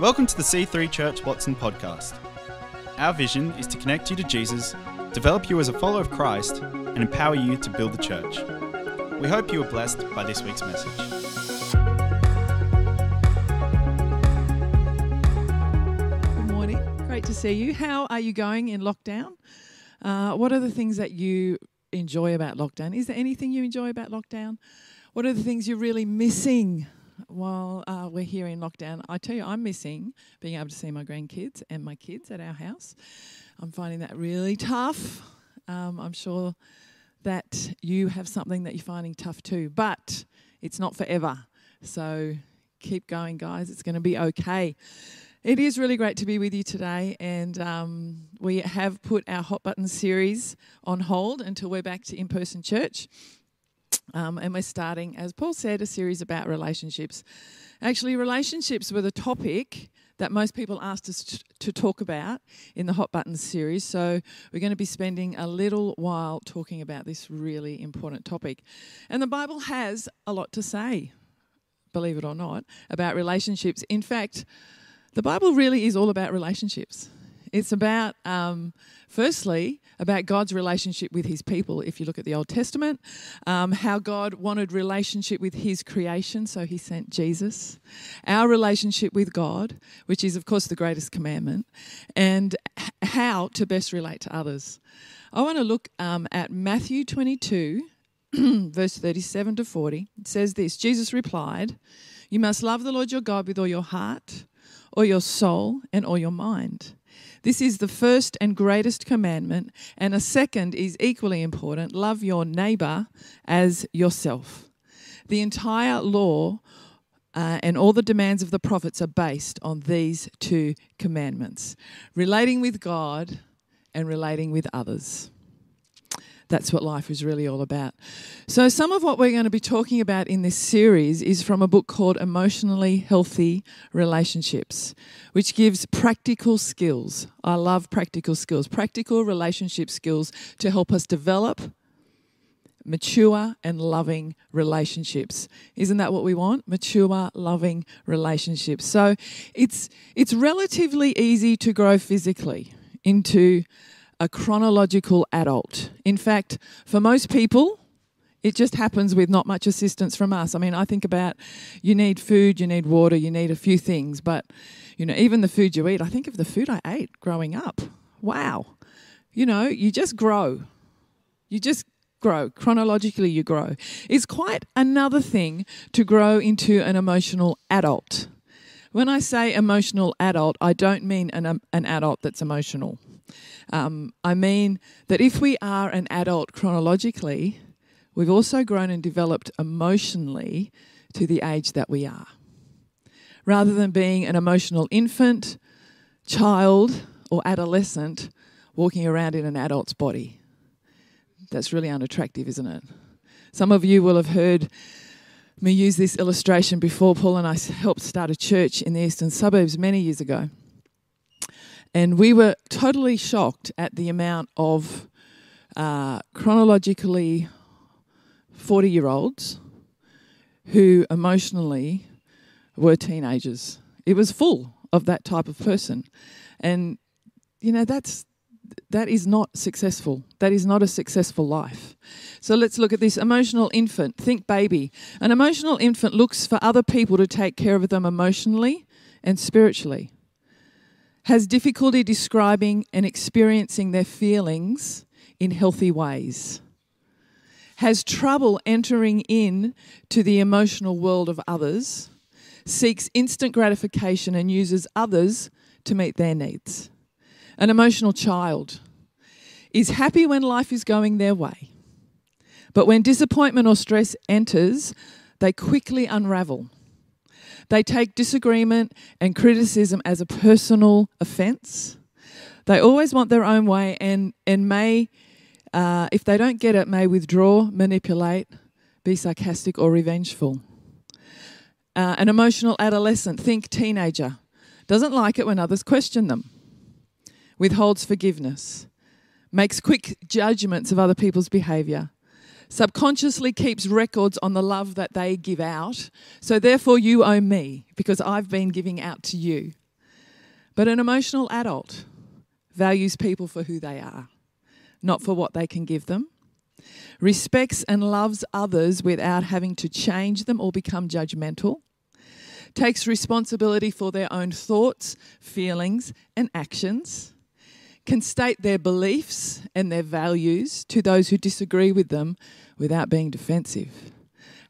Welcome to the C3 Church Watson podcast. Our vision is to connect you to Jesus, develop you as a follower of Christ, and empower you to build the church. We hope you are blessed by this week's message. Good morning. Great to see you. How are you going in lockdown? Uh, what are the things that you enjoy about lockdown? Is there anything you enjoy about lockdown? What are the things you're really missing while uh, we're here in lockdown? I tell you, I'm missing being able to see my grandkids and my kids at our house. I'm finding that really tough. Um, I'm sure that you have something that you're finding tough too, but it's not forever. So keep going, guys. It's going to be okay. It is really great to be with you today, and um, we have put our Hot Button series on hold until we're back to in person church. Um, and we're starting, as Paul said, a series about relationships. Actually, relationships were the topic that most people asked us t- to talk about in the Hot Buttons series. So we're going to be spending a little while talking about this really important topic. And the Bible has a lot to say, believe it or not, about relationships. In fact, the Bible really is all about relationships. It's about, um, firstly, about God's relationship with his people. If you look at the Old Testament, um, how God wanted relationship with his creation, so he sent Jesus. Our relationship with God, which is, of course, the greatest commandment, and how to best relate to others. I want to look um, at Matthew 22, verse 37 to 40. It says this Jesus replied, You must love the Lord your God with all your heart, or your soul, and all your mind. This is the first and greatest commandment, and a second is equally important love your neighbor as yourself. The entire law uh, and all the demands of the prophets are based on these two commandments relating with God and relating with others. That's what life is really all about. So, some of what we're going to be talking about in this series is from a book called Emotionally Healthy Relationships, which gives practical skills. I love practical skills, practical relationship skills to help us develop mature and loving relationships. Isn't that what we want? Mature, loving relationships. So, it's it's relatively easy to grow physically into a chronological adult. In fact, for most people, it just happens with not much assistance from us. I mean, I think about you need food, you need water, you need a few things, but you know, even the food you eat, I think of the food I ate growing up. Wow. You know, you just grow. You just grow. Chronologically, you grow. It's quite another thing to grow into an emotional adult. When I say emotional adult, I don't mean an, um, an adult that's emotional. Um, I mean that if we are an adult chronologically, we've also grown and developed emotionally to the age that we are. Rather than being an emotional infant, child, or adolescent walking around in an adult's body. That's really unattractive, isn't it? Some of you will have heard me use this illustration before. Paul and I helped start a church in the eastern suburbs many years ago. And we were totally shocked at the amount of uh, chronologically 40 year olds who emotionally were teenagers. It was full of that type of person. And, you know, that's. That is not successful. That is not a successful life. So let's look at this emotional infant. Think baby. An emotional infant looks for other people to take care of them emotionally and spiritually has difficulty describing and experiencing their feelings in healthy ways, has trouble entering in to the emotional world of others, seeks instant gratification and uses others to meet their needs. An emotional child is happy when life is going their way, but when disappointment or stress enters, they quickly unravel they take disagreement and criticism as a personal offence. They always want their own way and, and may, uh, if they don't get it, may withdraw, manipulate, be sarcastic or revengeful. Uh, an emotional adolescent, think teenager, doesn't like it when others question them, withholds forgiveness, makes quick judgments of other people's behaviour, subconsciously keeps records on the love that they give out. So therefore, you owe me because I've been giving out to you. But an emotional adult values people for who they are, not for what they can give them, respects and loves others without having to change them or become judgmental, takes responsibility for their own thoughts, feelings, and actions, can state their beliefs and their values to those who disagree with them without being defensive.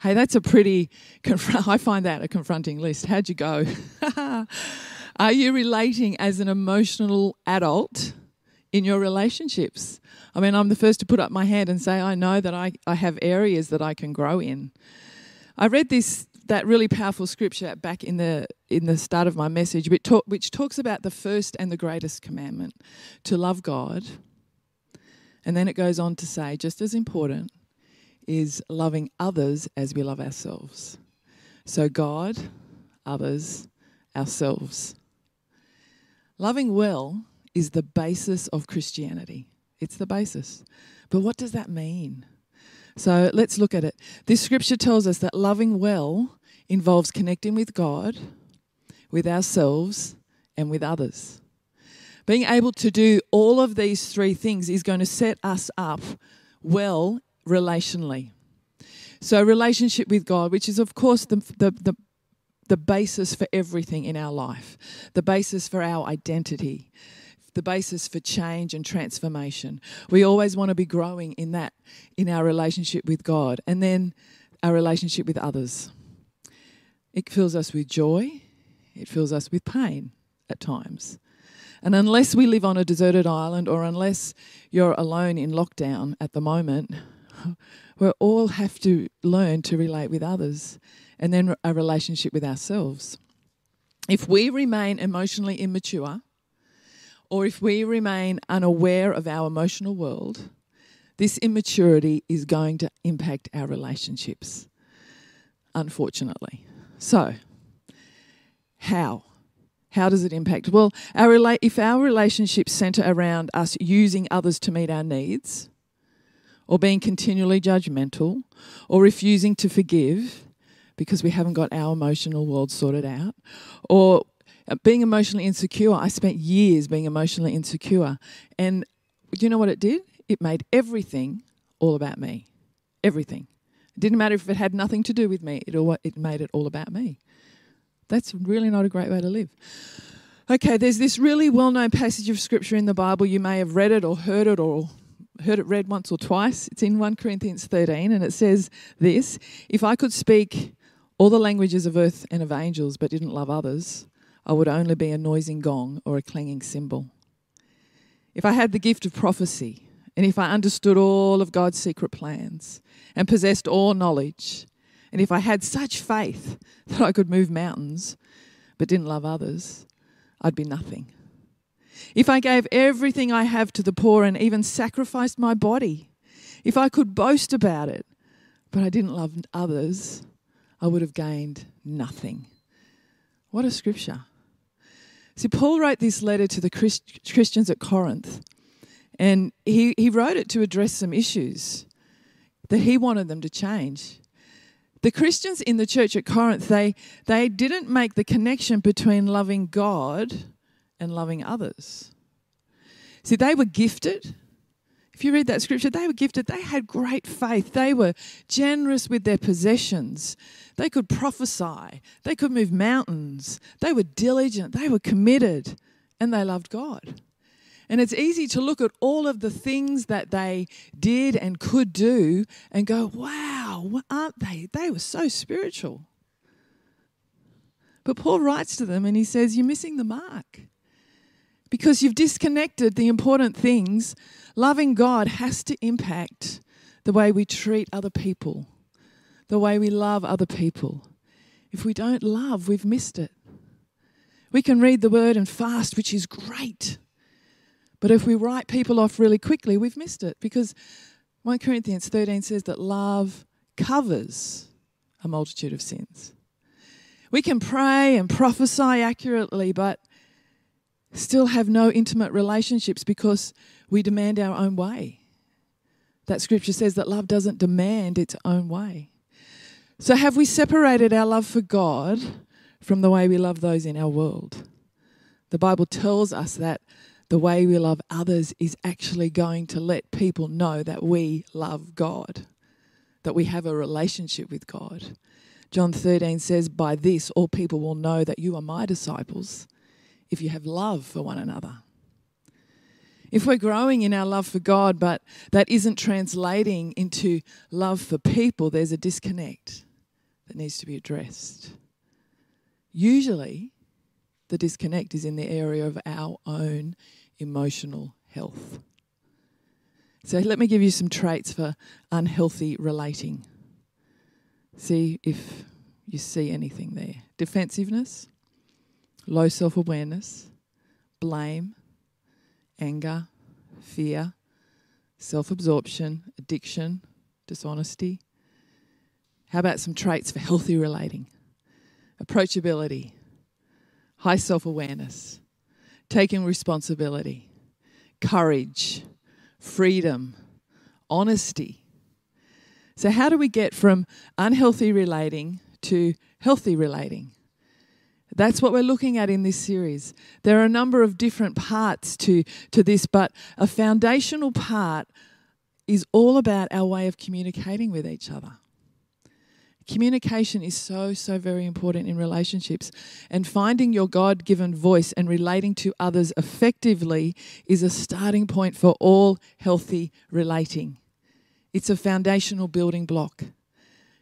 Hey, that's a pretty, I find that a confronting list. How'd you go? Are you relating as an emotional adult in your relationships? I mean, I'm the first to put up my hand and say, I know that I, I have areas that I can grow in. I read this that really powerful scripture back in the in the start of my message, which, talk, which talks about the first and the greatest commandment, to love God. And then it goes on to say, just as important, is loving others as we love ourselves. So, God, others, ourselves. Loving well is the basis of Christianity. It's the basis. But what does that mean? So let's look at it. This scripture tells us that loving well involves connecting with God, with ourselves, and with others. Being able to do all of these three things is going to set us up well relationally. So, relationship with God, which is, of course, the, the, the, the basis for everything in our life, the basis for our identity, the basis for change and transformation. We always want to be growing in that, in our relationship with God, and then our relationship with others. It fills us with joy, it fills us with pain at times. And unless we live on a deserted island or unless you're alone in lockdown at the moment, we all have to learn to relate with others and then a relationship with ourselves. If we remain emotionally immature, or if we remain unaware of our emotional world, this immaturity is going to impact our relationships, unfortunately. So, how? How does it impact? Well, our rela- if our relationships center around us using others to meet our needs, or being continually judgmental, or refusing to forgive because we haven't got our emotional world sorted out, or Uh, being emotionally insecure. I spent years being emotionally insecure. And do you know what it did? It made everything all about me. Everything. It didn't matter if it had nothing to do with me, it, all, it made it all about me. That's really not a great way to live. Okay, there's this really well known passage of scripture in the Bible. You may have read it or heard it or heard it read once or twice. It's in 1 Corinthians 13, and it says this If I could speak all the languages of earth and of angels but didn't love others, I would only be a noising gong or a clanging cymbal. If I had the gift of prophecy, and if I understood all of God's secret plans and possessed all knowledge, and if I had such faith that I could move mountains but didn't love others, I'd be nothing. If I gave everything I have to the poor and even sacrificed my body, if I could boast about it, but I didn't love others, I would have gained nothing. What a scripture. See, Paul wrote this letter to the Christ- Christians at Corinth, and he, he wrote it to address some issues that he wanted them to change. The Christians in the church at Corinth, they, they didn't make the connection between loving God and loving others. See, they were gifted. If you read that scripture, they were gifted. They had great faith. They were generous with their possessions. They could prophesy. They could move mountains. They were diligent. They were committed. And they loved God. And it's easy to look at all of the things that they did and could do and go, wow, aren't they? They were so spiritual. But Paul writes to them and he says, You're missing the mark because you've disconnected the important things. Loving God has to impact the way we treat other people, the way we love other people. If we don't love, we've missed it. We can read the word and fast, which is great. But if we write people off really quickly, we've missed it because 1 Corinthians 13 says that love covers a multitude of sins. We can pray and prophesy accurately, but still have no intimate relationships because we demand our own way. That scripture says that love doesn't demand its own way. So, have we separated our love for God from the way we love those in our world? The Bible tells us that the way we love others is actually going to let people know that we love God, that we have a relationship with God. John 13 says, By this all people will know that you are my disciples if you have love for one another. If we're growing in our love for God, but that isn't translating into love for people, there's a disconnect that needs to be addressed. Usually, the disconnect is in the area of our own emotional health. So, let me give you some traits for unhealthy relating. See if you see anything there defensiveness, low self awareness, blame, anger, fear, self absorption, addiction, dishonesty. How about some traits for healthy relating? Approachability, high self awareness, taking responsibility, courage, freedom, honesty. So, how do we get from unhealthy relating to healthy relating? That's what we're looking at in this series. There are a number of different parts to, to this, but a foundational part is all about our way of communicating with each other. Communication is so, so very important in relationships. And finding your God given voice and relating to others effectively is a starting point for all healthy relating. It's a foundational building block.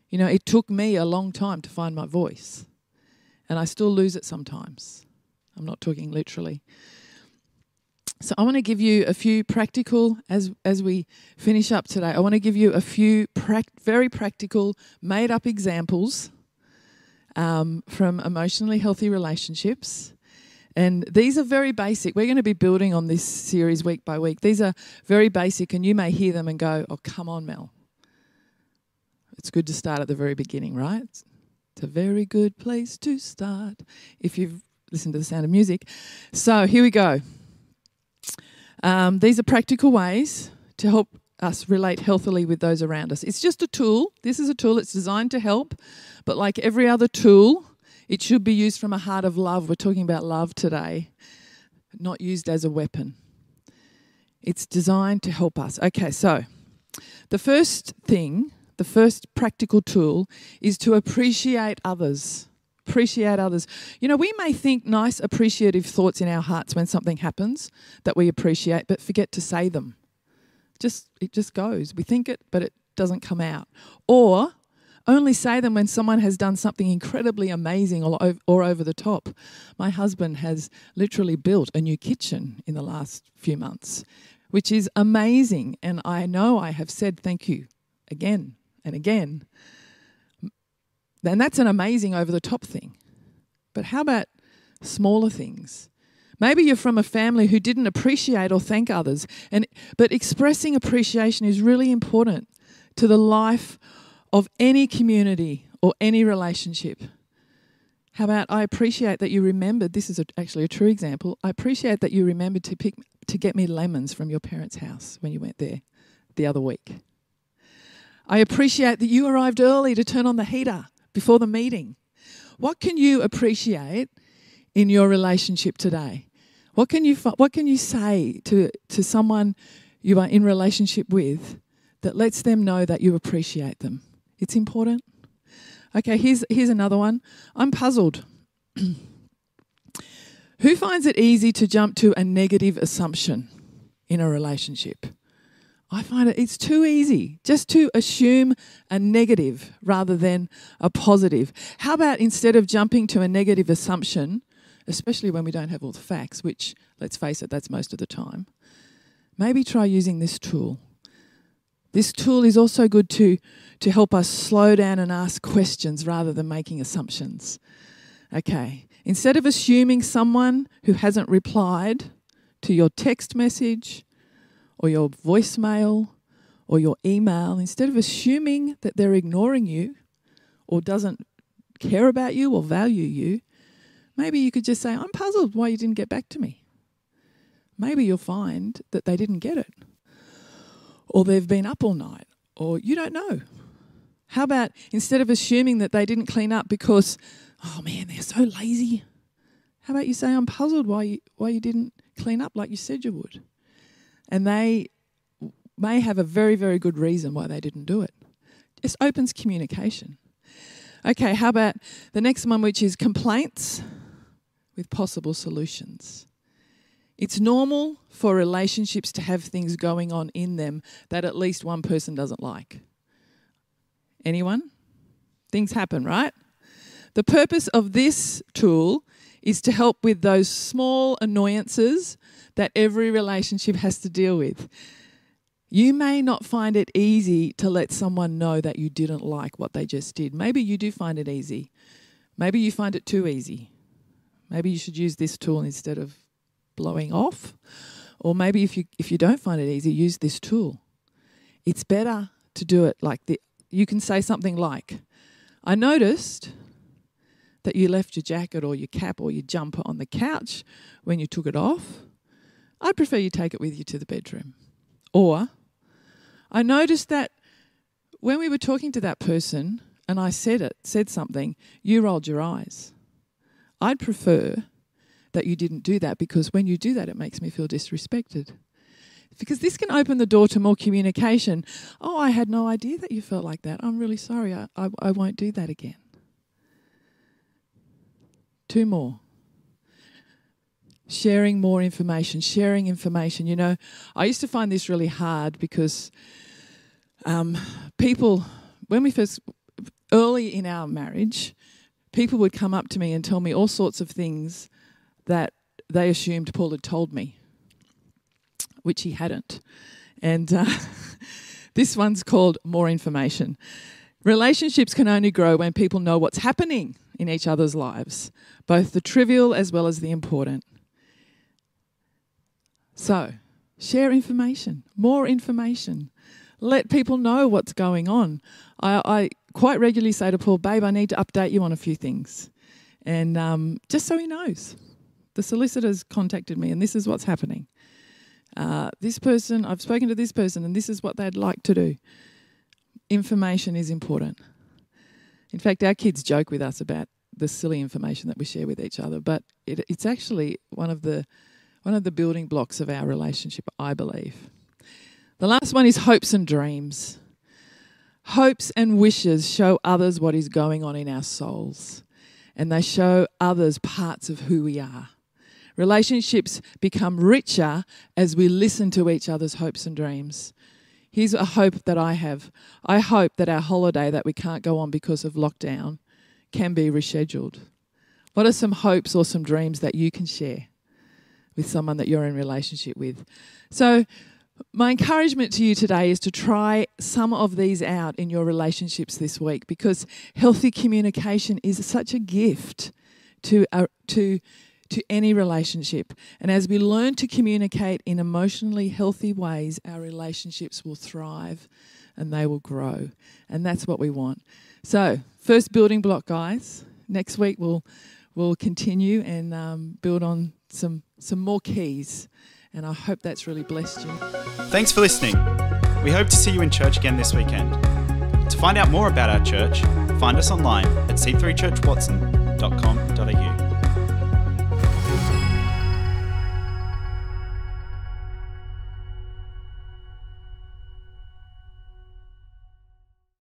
You know, it took me a long time to find my voice, and I still lose it sometimes. I'm not talking literally. So I want to give you a few practical as as we finish up today. I want to give you a few very practical, made up examples um, from emotionally healthy relationships. And these are very basic. We're going to be building on this series week by week. These are very basic, and you may hear them and go, "Oh, come on, Mel." It's good to start at the very beginning, right? It's a very good place to start if you've listened to the sound of music. So here we go. Um, these are practical ways to help us relate healthily with those around us. It's just a tool. This is a tool, it's designed to help, but like every other tool, it should be used from a heart of love. We're talking about love today, not used as a weapon. It's designed to help us. Okay, so the first thing, the first practical tool is to appreciate others appreciate others. You know, we may think nice, appreciative thoughts in our hearts when something happens that we appreciate, but forget to say them. Just it just goes. We think it, but it doesn't come out. Or only say them when someone has done something incredibly amazing or, or over the top. My husband has literally built a new kitchen in the last few months, which is amazing. And I know I have said thank you again and again. And that's an amazing over the top thing. But how about smaller things? Maybe you're from a family who didn't appreciate or thank others, and but expressing appreciation is really important to the life of any community or any relationship. How about I appreciate that you remembered this is a, actually a true example. I appreciate that you remembered to pick to get me lemons from your parents' house when you went there the other week. I appreciate that you arrived early to turn on the heater before the meeting. What can you appreciate in your relationship today? What can you what can you say to to someone you are in relationship with that lets them know that you appreciate them? It's important. Okay, here's here's another one. I'm puzzled. Who finds it easy to jump to a negative assumption in a relationship? I find it it's too easy just to assume a negative rather than a positive. How about instead of jumping to a negative assumption, especially when we don't have all the facts, which let's face it, that's most of the time, maybe try using this tool. This tool is also good to, to help us slow down and ask questions rather than making assumptions. Okay, instead of assuming someone who hasn't replied to your text message, or your voicemail or your email, instead of assuming that they're ignoring you or doesn't care about you or value you, maybe you could just say, I'm puzzled why you didn't get back to me. Maybe you'll find that they didn't get it, or they've been up all night, or you don't know. How about instead of assuming that they didn't clean up because, oh man, they're so lazy, How about you say, I'm puzzled why you, why you didn't clean up like you said you would? And they may have a very, very good reason why they didn't do it. Just opens communication. Okay, how about the next one, which is complaints with possible solutions? It's normal for relationships to have things going on in them that at least one person doesn't like. Anyone? Things happen, right? The purpose of this tool is to help with those small annoyances that every relationship has to deal with. You may not find it easy to let someone know that you didn't like what they just did. Maybe you do find it easy. Maybe you find it too easy. Maybe you should use this tool instead of blowing off. Or maybe if you if you don't find it easy, use this tool. It's better to do it like the you can say something like, I noticed that you left your jacket or your cap or your jumper on the couch when you took it off. I'd prefer you take it with you to the bedroom. Or I noticed that when we were talking to that person and I said it, said something, you rolled your eyes. I'd prefer that you didn't do that because when you do that, it makes me feel disrespected. Because this can open the door to more communication. Oh, I had no idea that you felt like that. I'm really sorry. I, I, I won't do that again. Two more sharing more information, sharing information. You know, I used to find this really hard because um, people, when we first, early in our marriage, people would come up to me and tell me all sorts of things that they assumed Paul had told me, which he hadn't. And uh, this one's called More Information. Relationships can only grow when people know what's happening in each other's lives, both the trivial as well as the important. So, share information, more information. Let people know what's going on. I, I quite regularly say to Paul, Babe, I need to update you on a few things. And um, just so he knows, the solicitors contacted me, and this is what's happening. Uh, this person, I've spoken to this person, and this is what they'd like to do. Information is important. In fact, our kids joke with us about the silly information that we share with each other, but it, it's actually one of the one of the building blocks of our relationship, I believe. The last one is hopes and dreams. Hopes and wishes show others what is going on in our souls, and they show others parts of who we are. Relationships become richer as we listen to each other's hopes and dreams. Here's a hope that I have. I hope that our holiday that we can't go on because of lockdown can be rescheduled. What are some hopes or some dreams that you can share? with someone that you're in relationship with. So, my encouragement to you today is to try some of these out in your relationships this week because healthy communication is such a gift to uh, to to any relationship. And as we learn to communicate in emotionally healthy ways, our relationships will thrive and they will grow. And that's what we want. So, first building block, guys. Next week we'll we'll continue and um, build on some some more keys. And I hope that's really blessed you. Thanks for listening. We hope to see you in church again this weekend. To find out more about our church, find us online at c3churchwatson.com.au.